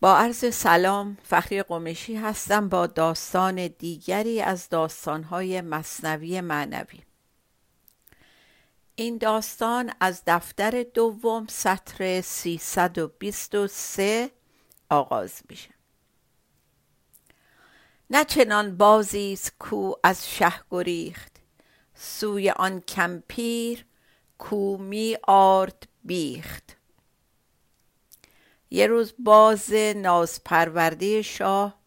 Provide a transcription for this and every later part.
با عرض سلام فخری قمشی هستم با داستان دیگری از داستانهای مصنوی معنوی. این داستان از دفتر دوم سطر 323 آغاز میشه. نه چنان بازی کو از شه گریخت. سوی آن کمپیر کو می آرد بیخت. یه روز باز نازپرورده شاه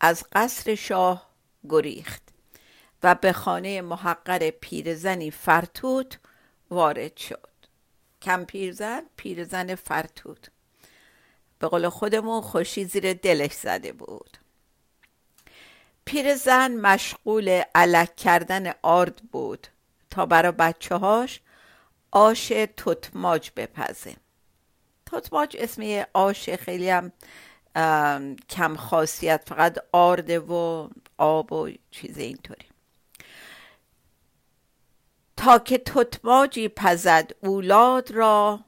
از قصر شاه گریخت و به خانه محقر پیرزنی فرتوت وارد شد. کم پیرزن پیرزن فرتوت. به قول خودمون خوشی زیر دلش زده بود. پیرزن مشغول علک کردن آرد بود تا برا بچه هاش آش توتماج بپزه. توتماج اسم آش خیلی هم کم خاصیت فقط آرده و آب و چیز اینطوری. تا که توتماجی پزد اولاد را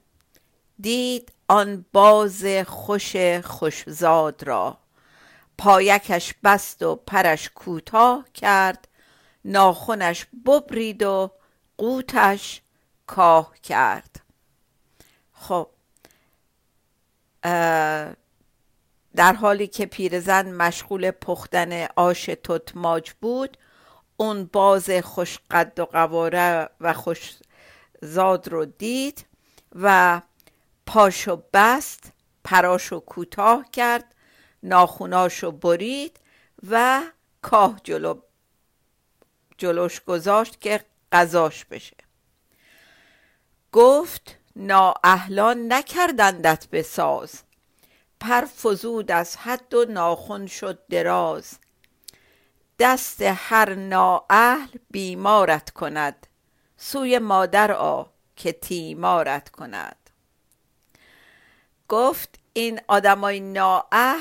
دید آن باز خوش خوشزاد را. پایکش بست و پرش کوتاه کرد ناخونش ببرید و قوتش کاه کرد. خب در حالی که پیرزن مشغول پختن آش توتماج بود اون باز خوش قد و قواره و خوش زاد رو دید و پاشو بست پراشو کوتاه کرد ناخوناشو برید و کاه جلو جلوش گذاشت که غذاش بشه. گفت نااهلان نکردندت به ساز پر فزود از حد و ناخون شد دراز. دست هر نااهل بیمارت کند. سوی مادر آ که تیمارت کند. گفت این آدمای نااهل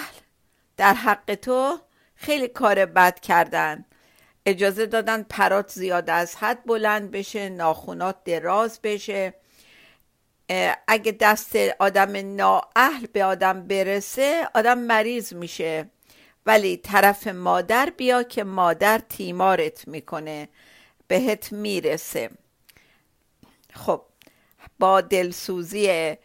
در حق تو خیلی کار بد کردن. اجازه دادن پرات زیاد از حد بلند بشه ناخونات دراز بشه. اگه دست آدم نااهل به آدم برسه آدم مریض میشه. ولی طرف مادر بیا که مادر تیمارت می‌کنه بهت می‌رسه. خب با دلسوزی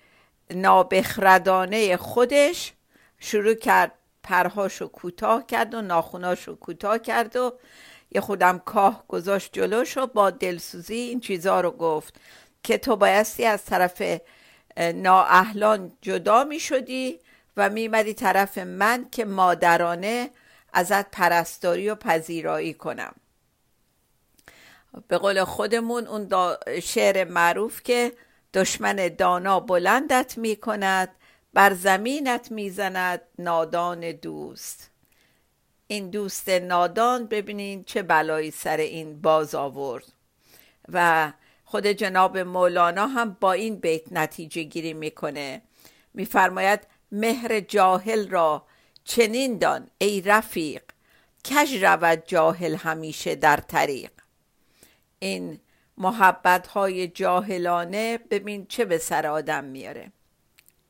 نابخردانه خودش شروع کرد پرهاشو کوتاه کرد و ناخوناشو کوتاه کرد و یه خودم کاه گذاشت جلوش و با دلسوزی این چیزها رو گفت. که تو بایستی از طرف نااهلان جدا می شدی و میمدی طرف من که مادرانه ازت پرستاری و پذیرایی کنم. به قول خودمون اون شعر معروف که دشمن دانا بلندت می کند بر زمینت می‌زند نادان دوست. این دوست نادان ببینین چه بلایی سر این باز آورد. و خود جناب مولانا هم با این بیت نتیجه گیری می‌کنه. میفرماید مهر جاهل را چنین دان ای رفیق کج رود جاهل همیشه در طریق. این محبت های جاهلانه ببین چه به سر آدم میاره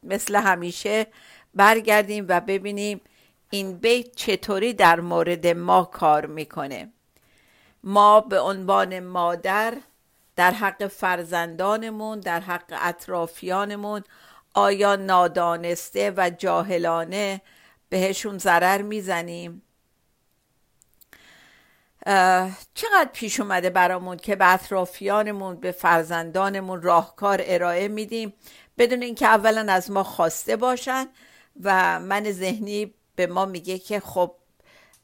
مثل همیشه برگردیم و ببینیم این بیت چطوری در مورد ما کار می‌کنه. ما به عنوان مادر در حق فرزندانمون در حق اطرافیانمون آیا نادانسته و جاهلانه بهشون ضرر می‌زنیم؟ چقدر پیش اومده برامون که به اطرافیانمون به فرزندانمون راهکار ارائه میدیم؟ بدون اینکه اولا از ما خواسته باشن و من ذهنی به ما میگه که خب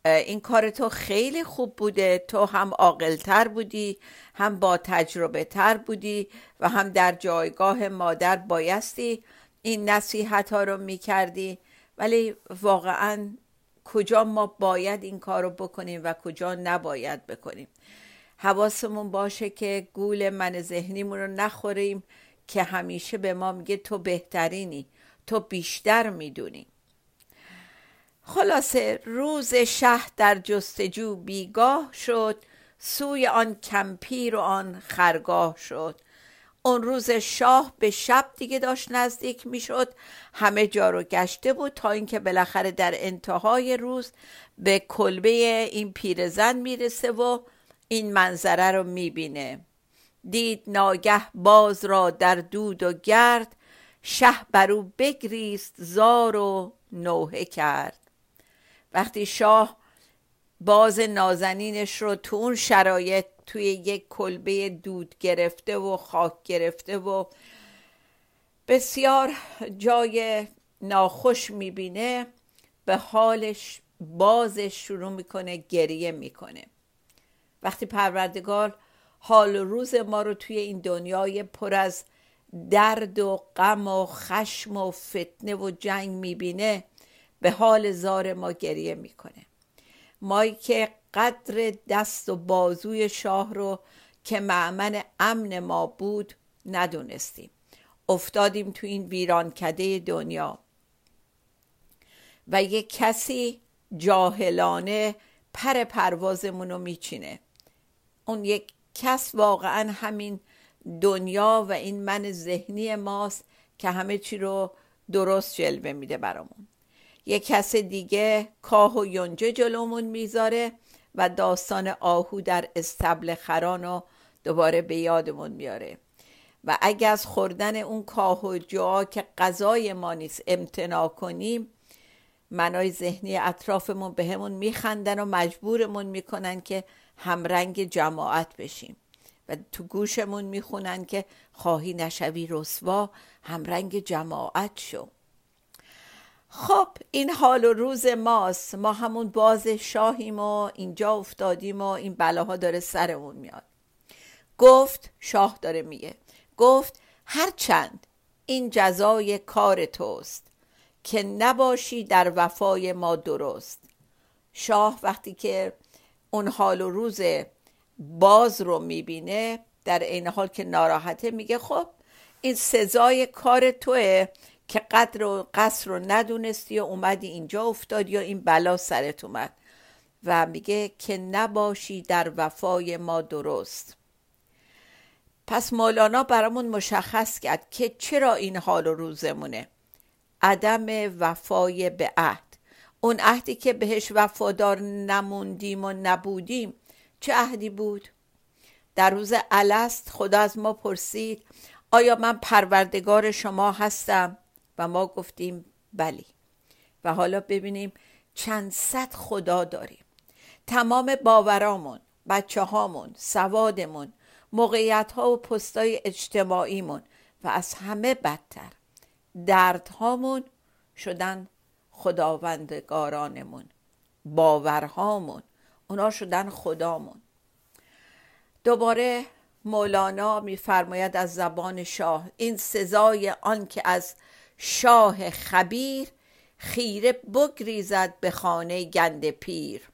این کار تو خیلی خوب بوده. تو هم عاقلتر بودی هم با تجربه تر بودی و هم در جایگاه مادر بایستی این نصیحت ها رو می‌کردی. ولی واقعا کجا ما باید این کار رو بکنیم و کجا نباید بکنیم؟ حواسمون باشه که گول من ذهنیمون رو نخوریم که همیشه به ما میگه تو بهترینی تو بیشتر می‌دونی. خلاصه روز شه در جستجو بیگاه شد سوی آن کمپیر و آن خرگاه شد. اون روز شاه به شب دیگه داشت نزدیک می‌شد. همه جا رو گشته بود تا اینکه بالاخره در انتهای روز به کلبه این پیرزن می‌رسه و این منظره رو می‌بینه. دید ناگه باز را در دود و گرد شه برو بگریست زار و نوحه کرد. وقتی شاه باز نازنینش رو تو اون شرایط توی یک کلبه دود گرفته و خاک گرفته و بسیار جای ناخوش می‌بینه به حالش بازش شروع می‌کنه گریه می‌کنه. وقتی پروردگار حال و روز ما رو توی این دنیای پر از درد و غم و خشم و فتنه و جنگ می‌بینه به حال زار ما گریه می‌کنه. مایی که قدر دست و بازوی شاه رو که معمن امن ما بود ندونستیم. افتادیم تو این ویرانکده دنیا. و یک کسی جاهلانه پر پروازمون رو میچینه. اون یک کس واقعا همین دنیا و این من ذهنی ماست که همه چی رو درست جلوه میده برامون. یک کس دیگه کاه و یونجه جلومون می‌ذاره و داستان آهو در استبل خران رو دوباره به یادمون میاره. و اگه از خوردن اون کاه و جا که غذای ما نیست امتناع کنیم منای ذهنی اطرافمون به همون میخندن و مجبورمون می‌کنن که همرنگ جماعت بشیم. و تو گوشمون می‌خونن که خواهی نشوی رسوا همرنگ جماعت شو. خب این حال و روز ماست. ما همون باز شاهیم و اینجا افتادیم و این بلاها داره سرمون میاد. گفت شاه داره میگه گفت هرچند این جزای کار توست که نباشی در وفای ما درست. شاه وقتی که اون حال و روز باز رو می‌بینه در این حال که ناراحته میگه خب این سزای کار توه که قدر و قصر رو ندونستی و اومدی اینجا افتاد یا این بلا سرت اومد. و میگه که نباشی در وفای ما درست. پس مولانا برامون مشخص کرد که چرا این حال و روزمونه. عدم وفای به عهد. اون عهدی که بهش وفادار نموندیم و نبودیم چه عهدی بود؟ در روز الست خدا از ما پرسید آیا من پروردگار شما هستم؟ و ما گفتیم بلی و حالا ببینیم چند صد خدا داریم. تمام باورامون بچه هامون سوادمون موقعیت ها و پستای اجتماعیمون و از همه بدتر. دردهامون شدن خداوندگارانمون. باورهامون اونا شدن خدامون. دوباره مولانا میفرماید از زبان شاه این سزای آن که از شاه خبیر خیره بگریزد به خانه گند پیر.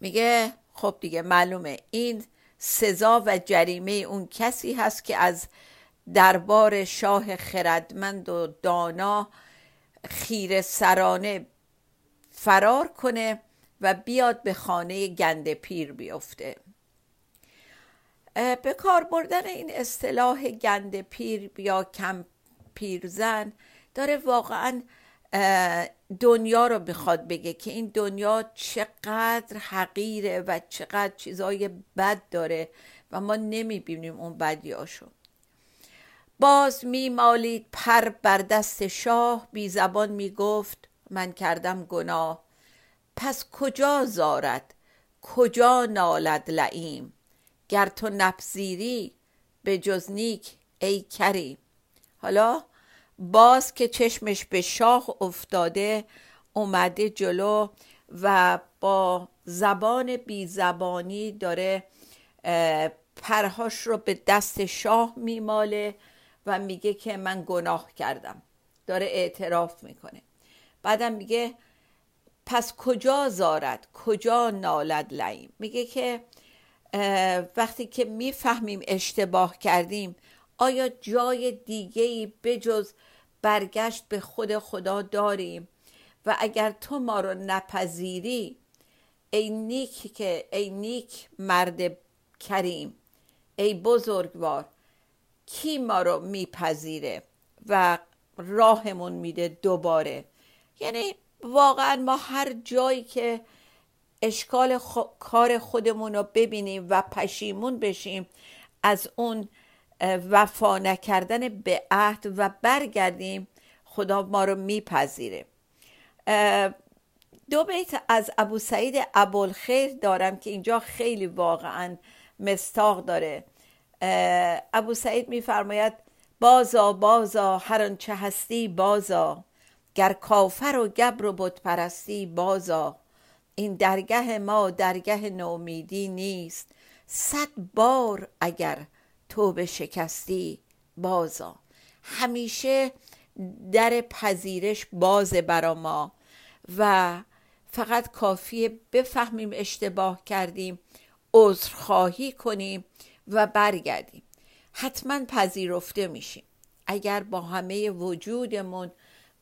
میگه خب دیگه معلومه این سزا و جریمه اون کسی هست که از دربار شاه خردمند و دانا خیر سرانه فرار کنه و بیاد به خانه گند پیر بیفته. به کار بردن این اصطلاح گند پیر یا کم پیرزن داره واقعا دنیا رو بخواد بگه که این دنیا چقدر حقیره و چقدر چیزای بد داره و ما نمی‌بینیم اون بدیاشو. باز میمالید پر بر دست شاه بی زبان می‌گفت من کردم گناه. پس کجا زارد؟ کجا نالد لعیم؟ گر تو نپذیری به جز نیک ای کریم. حالا باز که چشمش به شاه افتاده اومده جلو و با زبان بی زبانی داره پرهاش رو به دست شاه میماله و میگه که من گناه کردم. داره اعتراف می‌کنه. بعدم میگه پس کجا زارد؟ کجا نالد لعیم میگه که وقتی که می‌فهمیم اشتباه کردیم آیا جای دیگه ای بجز برگشت به خود خدا داریم؟ و اگر تو ما رو نپذیری ای نیک که ای نیک مرد کریم ای بزرگوار کی ما رو میپذیره و راهمون میده دوباره؟ یعنی واقعا ما هر جایی که اشکال کار خودمون رو ببینیم و پشیمون بشیم از اون وفا نکردن به عهد و برگردیم خدا ما رو میپذیره. دو بیت از ابو سعید ابوالخیر دارم که اینجا خیلی واقعا مستاق داره. ابو سعید میفرماید بازا بازا هر آنچه هستی بازا گر کافر و گبر و بت پرستی بازا. این درگه ما درگه نومیدی نیست صد بار اگر توبه شکستی بازا. همیشه در پذیرش بازه برا ما و فقط کافیه بفهمیم اشتباه کردیم عذرخواهی کنیم و برگردیم. حتما پذیرفته میشیم. اگر با همه وجودمون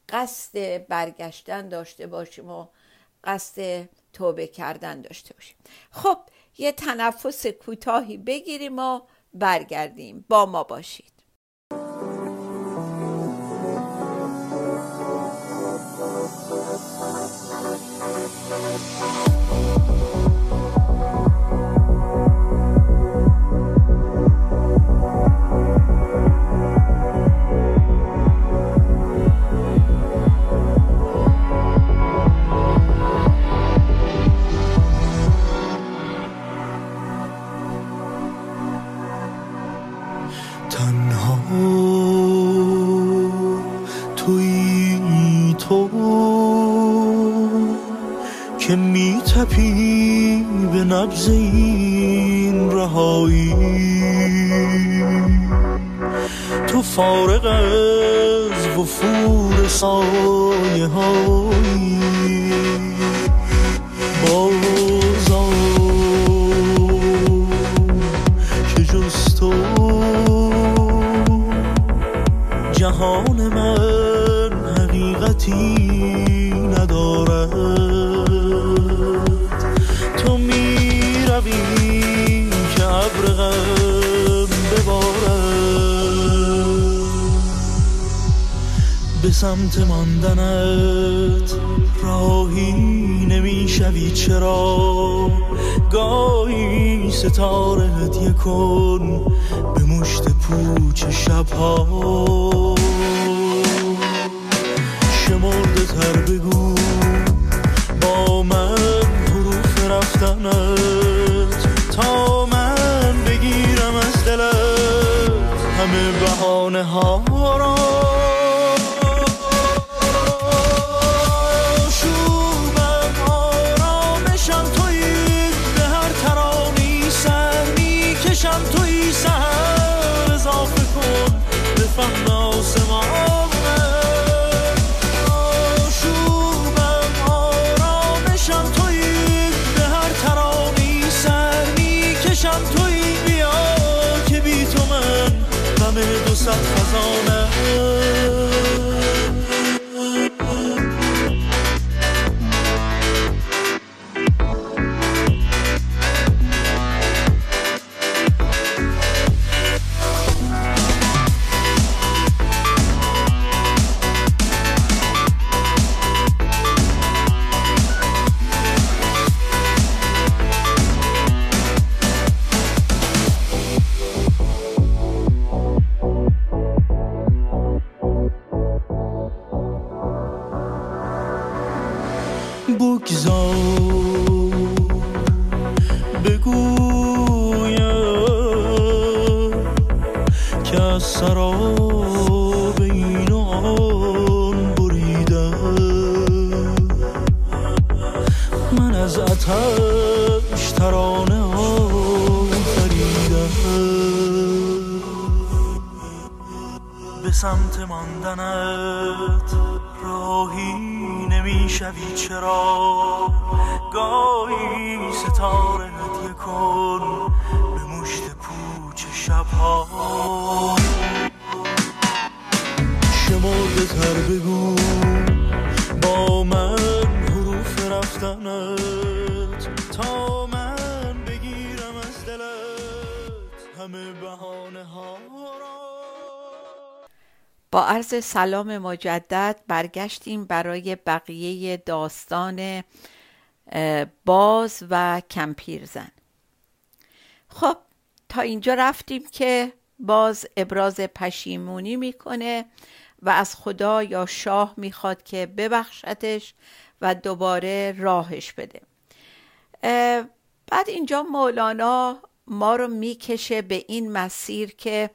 قصد برگشتن داشته باشیم و قصد توبه کردن داشته باشیم. خب یه تنفس کوتاهی بگیریم و برگردیم. با ما باشید. نبز این رهایی. تو فارغ از وفور سایه هایی سمت ماندنت راهی نمی‌شوی. چرا؟ گاهی ستاره هدیه کن به مشت پوچ شبها. شمرده تر بگو با من حروف رفتنت. به سمت ماندنت راهی نمی‌شوی. چرا؟ گاهی ستاره هدیه کن به مشت پوچ شبها. شمرده تر بگو با من حروف رفتنت. تا من بگیرم از دلت همه به با عرض سلام مجدد برگشتیم برای بقیه داستان باز و کمپیرزن. خب تا اینجا رفتیم که باز ابراز پشیمونی می‌کنه و از خدا یا شاه می‌خواد که ببخشتش و دوباره راهش بده. بعد اینجا مولانا ما رو می‌کشه به این مسیر که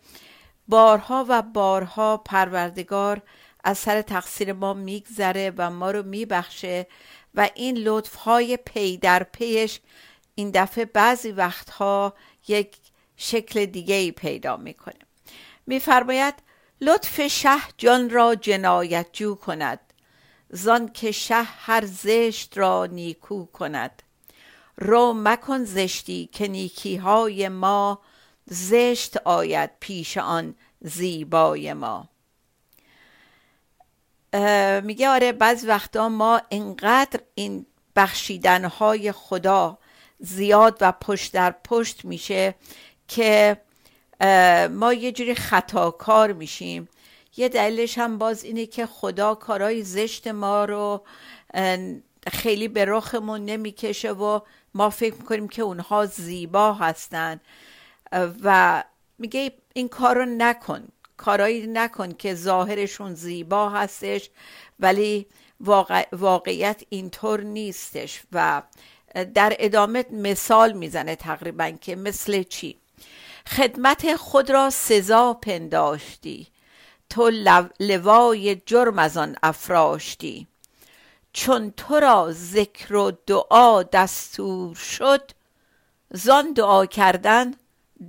بارها و بارها پروردگار از سر تقصیر ما میگذره و ما رو میبخشه و این لطفهای پی در پیش این دفعه بعضی وقتها یک شکل دیگه ای پیدا می‌کنه. میفرماید لطف شه جان را جنایت جو کند. زان که شه هر زشت را نیکو کند. رو مکن زشتی که نیکی های ما زشت آید پیش آن زیبای ما. میگه آره بعض وقتا ما انقدر این بخشیدن های خدا زیاد و پشت در پشت میشه که ما یه جوری خطاکار میشیم. یه دلیلش هم باز اینه که خدا کارهای زشت ما رو خیلی به رخمون نمی‌کشه و ما فکر می‌کنیم که اونها زیبا هستن. و میگه این کار نکن کارایی نکن که ظاهرشون زیبا هستش ولی واقع- واقعیت اینطور نیستش و در ادامه مثال می‌زنه تقریبا که مثل چی؟ خدمت خود را سزا پنداشتی تو لو- لوای جرم از آن افراشتی. چون تو را ذکر و دعا دستور شد زان دعا کردن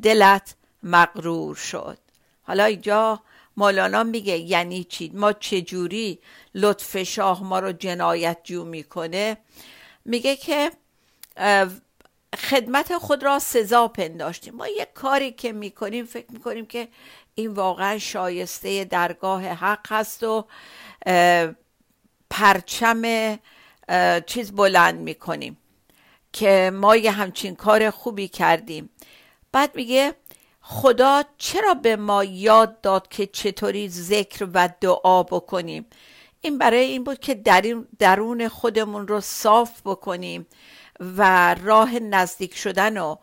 دلت مغرور شد. حالا اینجا مولانا میگه یعنی چی؟ ما چجوری لطف شاه ما رو جنایت جو می‌کنه؟ میگه که خدمت خود را سزا پنداشتیم. ما یک کاری که می‌کنیم فکر می‌کنیم که این واقعا شایسته درگاه حق هست و پرچم چیز بلند می‌کنیم که ما یه همچین کار خوبی کردیم. بعد میگه خدا چرا به ما یاد داد که چطوری ذکر و دعا بکنیم؟ این برای این بود که درون درون خودمون رو صاف بکنیم و راه نزدیک شدن رو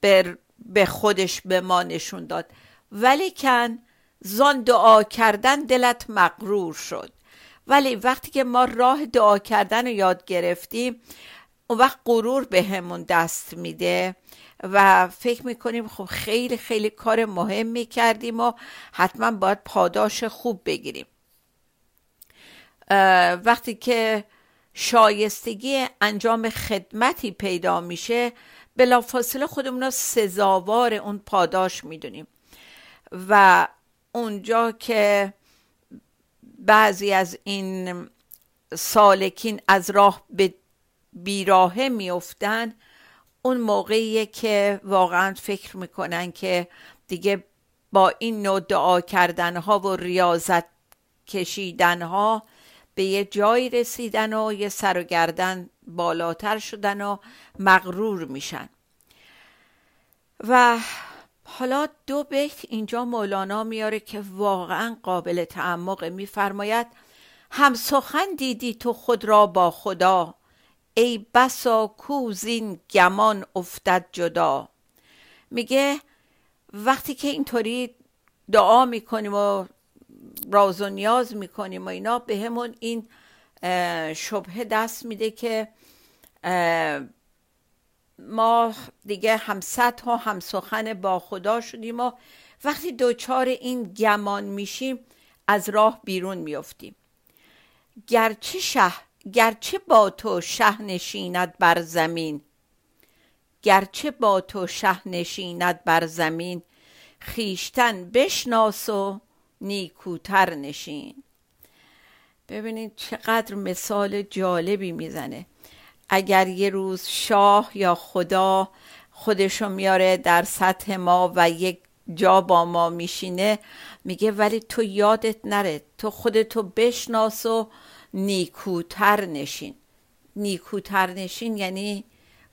به- به خودش به ما نشون داد. ولی کن زان دعا کردن دلت مغرور شد. ولی وقتی که ما راه دعا کردن رو یاد گرفتیم اون وقت غرور به همون دست میده و فکر می‌کنیم خب خیلی خیلی کار مهمی کردیم و حتما باید پاداش خوب بگیریم. وقتی که شایستگی انجام خدمتی پیدا میشه بلافاصله خودمون رو سزاوار اون پاداش می‌دونیم. و اونجا که بعضی از این سالکین از راه به بیراهه میفتن اون موقعیه که واقعا فکر می‌کنن که دیگه با این نوع دعا کردن ها و ریاضت کشیدن ها به یه جایی رسیدن و یه سر و گردن بالاتر شدن و مغرور میشن. و حالا دو بیت اینجا مولانا میاره که واقعا قابل تعمق میفرماید هم سخن دیدی تو خود را با خدا ای بسا کو زین گمان افتد جدا. میگه وقتی که اینطوری دعا می‌کنیم و راز و نیاز می‌کنیم و اینا به همون این اه، شبهه دست میده که ما دیگه هم سطح و هم سخن با خدا شدیم و وقتی دوچار این گمان میشیم از راه بیرون میفتیم گرچه شه گرچه با تو شه نشیند بر زمین گرچه با تو شه نشیند بر زمین خیشتن بشناس و نیکوتر نشین. ببینید چقدر مثال جالبی می‌زنه. اگر یه روز شاه یا خدا خودشو میاره در سطح ما و یک جا با ما میشینه میگه ولی تو یادت نره تو خودتو بشناس و نیکوتر نشین. نیکوتر نشین یعنی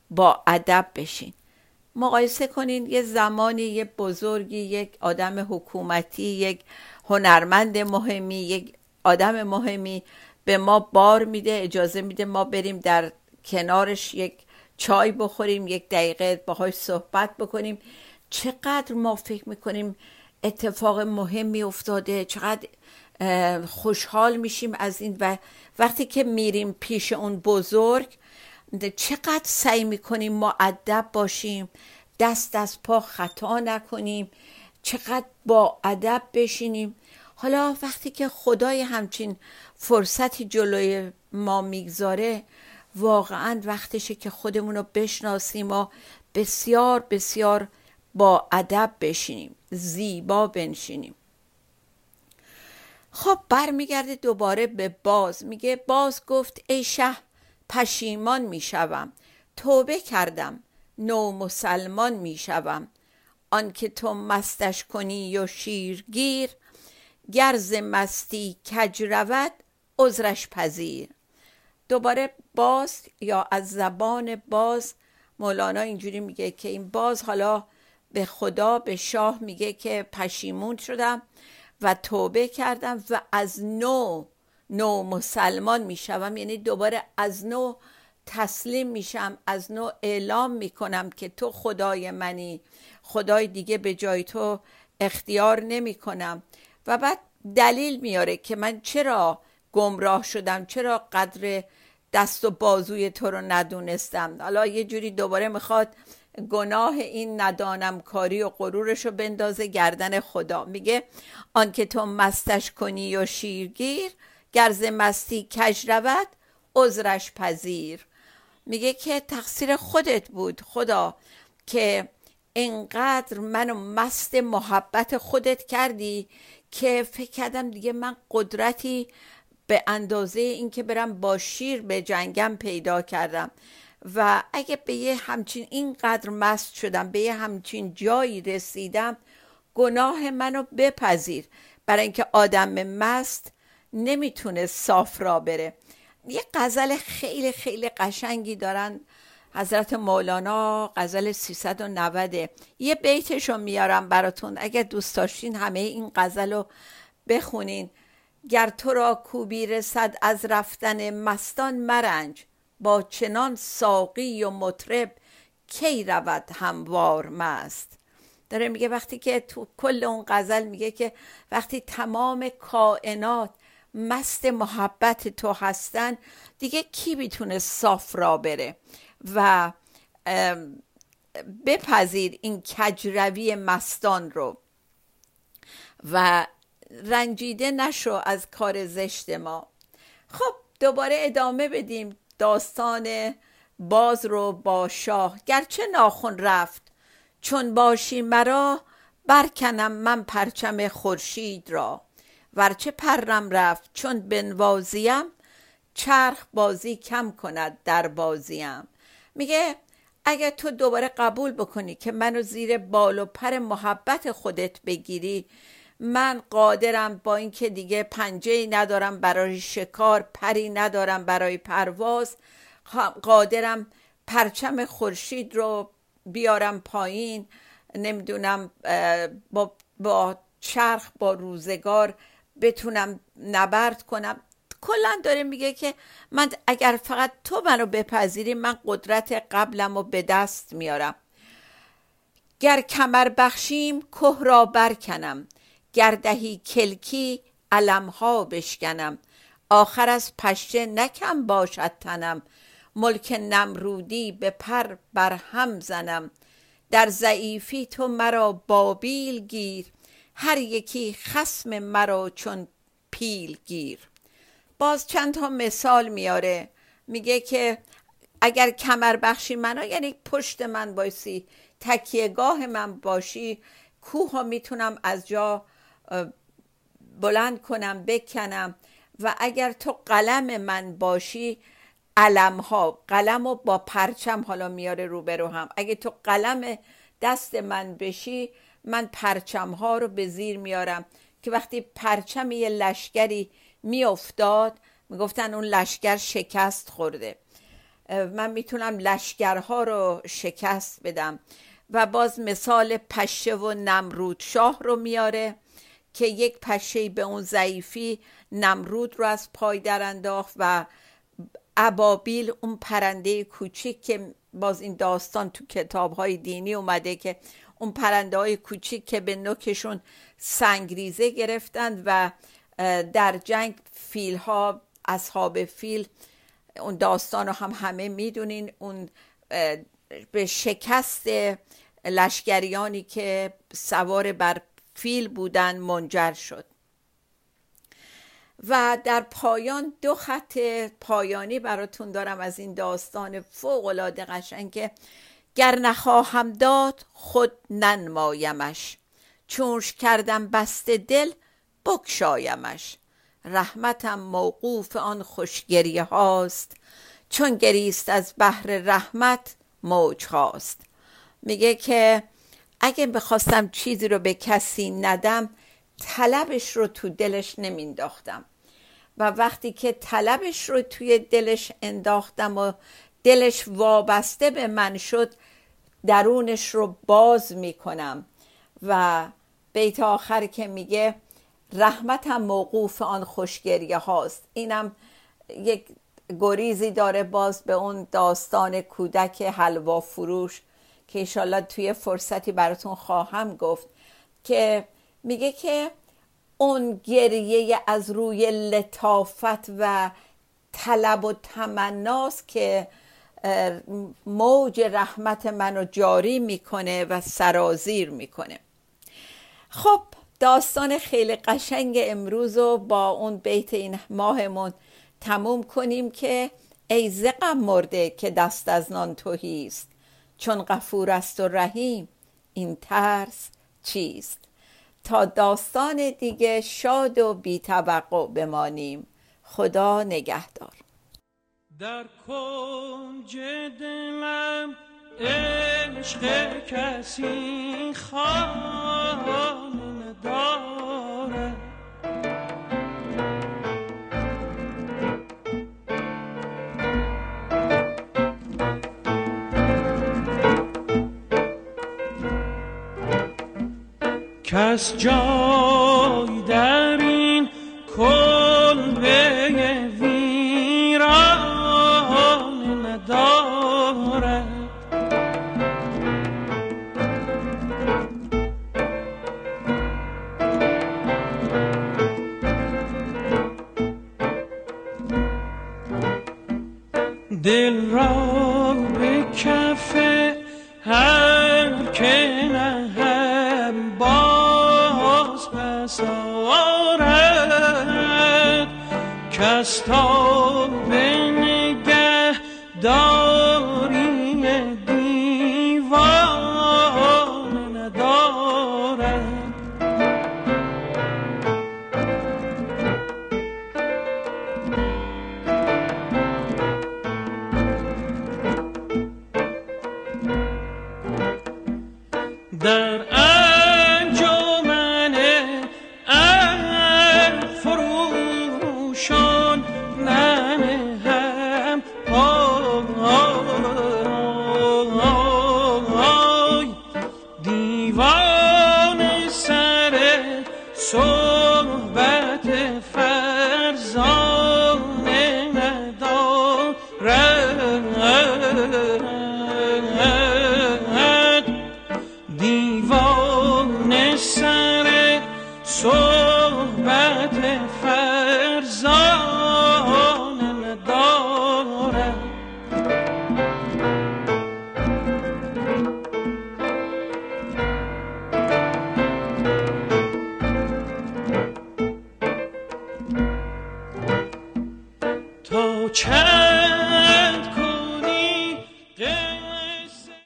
با ادب بشین. مقایسه کنین یه زمانی یه بزرگی یک آدم حکومتی یک هنرمند مهمی یک آدم مهمی به ما بار میده اجازه میده ما بریم در کنارش یک چای بخوریم یک دقیقه باهاش صحبت بکنیم. چقدر ما فکر می‌کنیم اتفاق مهمی افتاده چقدر خوشحال میشیم از این و وقتی که میریم پیش اون بزرگ چقدر سعی می‌کنیم ما ادب باشیم دست از پا خطا نکنیم چقدر با ادب بشینیم. حالا وقتی که خدای همچین فرصتی جلوی ما می‌گذاره واقعا وقتشه که خودمون رو بشناسیم و بسیار بسیار با ادب بشینیم زیبا بنشینیم. خب برمیگرده دوباره به باز. میگه باز گفت ای شه پشیمان می‌شوم. توبه کردم نو مسلمان می‌شوم آنکه تو مستش کنی یا شیرگیر گرز مستی کج رود عذرش پذیر. دوباره باز یا از زبان باز مولانا اینجوری میگه که این باز حالا به خدا به شاه میگه که پشیمون شدم. و توبه کردم و از نو نو مسلمان می‌شوم. یعنی دوباره از نو تسلیم میشم از نو اعلام می‌کنم که تو خدای منی. خدای دیگه به جای تو اختیار نمی کنم و بعد دلیل میاره که من چرا گمراه شدم چرا قدر دست و بازوی تو رو ندونستم. حالا یه جوری دوباره می‌خواد گناه این ندانم کاری و غرورش رو بندازه گردن خدا. میگه آنکه تو مستش کنی و شیرگیر گرز مستی کج رود عذرش پذیر. میگه که تقصیر خودت بود خدا که انقدر منو مست محبت خودت کردی که فکر کردم دیگه من قدرتی به اندازه اینکه برم با شیر به جنگم پیدا کردم. و اگه به یه همچین اینقدر مست شدم به یه همچین جایی رسیدم گناه منو بپذیر. برای اینکه آدم مست نمی‌تونه صاف را بره. یه غزل خیلی خیلی قشنگی دارن. حضرت مولانا غزل 390 یه بیتشو میارم براتون. اگر دوست داشتین همه این غزل رو بخونین. گر تو را کوبی رسد از رفتن مستان مرنج. با چنان ساقی و مطرب کی رود هموار مست؟ داره میگه وقتی که تو کل اون غزل میگه که وقتی تمام کائنات مست محبت تو هستن دیگه کی می‌تونه صاف را بره؟ و بپذیر این کجروی مستان رو. و رنجیده نشو از کار زشت ما. خب دوباره ادامه بدیم. داستان باز رو با شاه. گرچه ناخون رفت چون باشی مرا برکنم من پرچم خورشید را. ورچه پرم رفت چون بنوازیم چرخ بازی کم کند در بازیم. میگه اگر تو دوباره قبول بکنی که منو زیر بال و پر محبت خودت بگیری من قادرم با اینکه دیگه پنجه ندارم برای شکار پری ندارم برای پرواز. قادرم پرچم خورشید رو بیارم پایین. نمی‌دونم با, با چرخ با روزگار بتونم نبرد کنم. کلا داره میگه که من اگر فقط تو منو بپذیری من قدرت قبلم رو به دست میارم. گر کمر بخشیم که را برکنم. گردهی کلکی علمها بشکنم. آخر از پشه نکم باشد تنم. ملک نمرودی به پر بر هم زنم. در ضعیفی تو مرا بابیل گیر. هر یکی خسم مرا چون پیل گیر. باز چند تا مثال میاره. میگه که اگر کمر بخشی منو یعنی پشت من باشی تکیهگاه من باشی کوه ها می‌تونم از جا بلند کنم بکنم و اگر تو قلم من باشی علم ها قلم و با پرچم حالا میاره روبرو هم. اگه تو قلم دست من بشی من پرچم ها رو به زیر میارم. که وقتی پرچم یه لشکری میافتاد می‌گفتن اون لشکر شکست خورده. من می‌تونم لشکرها رو شکست بدم. و باز مثال پشه و نمرود شاه رو میاره. که یک پشه به اون ضعیفی نمرود رو از پای در انداخت و ابابیل اون پرنده کوچیک که باز این داستان تو کتاب های دینی اومده که اون پرنده های کوچیک که به نوکشون سنگریزه گرفتند و در جنگ فیل ها اصحاب فیل اون داستان رو هم همه می‌دونین. اون به شکست لشکریانی که سوار بر فیل بودن منجر شد. و در پایان دو خط پایانی براتون دارم از این داستان فوق العاده قشنگ که گر نخواهم داد خود ننمایمش. چونش کردم بست دل بکشایمش رحمتم موقوف آن خوشگریه هاست. چون گریست از بحر رحمت موج هاست. میگه که اگه بخواستم چیزی رو به کسی ندم طلبش رو تو دلش نمینداختم و وقتی که طلبش رو توی دلش انداختم و دلش وابسته به من شد درونش رو باز می‌کنم. و بیت آخر که میگه رحمتم موقوف آن خوشگریه هاست. اینم یک گریزی داره باز به اون داستان کودک حلوا فروش. که ایشالله توی فرصتی براتون خواهم گفت که میگه که اون گریه از روی لطافت و طلب و تمناست که موج رحمت منو جاری می‌کنه و سرازیر می‌کنه. خب داستان خیلی قشنگ امروز رو با اون بیت این ماهمون تموم کنیم که ای زقم مرده که دست از نان توهیست. چون غفور است و رحیم این ترس چیست؟ تا داستان دیگه شاد و بی توقع بمانیم. خدا نگهدار. در کنج دلم عشق کسی خانه دارد کس جای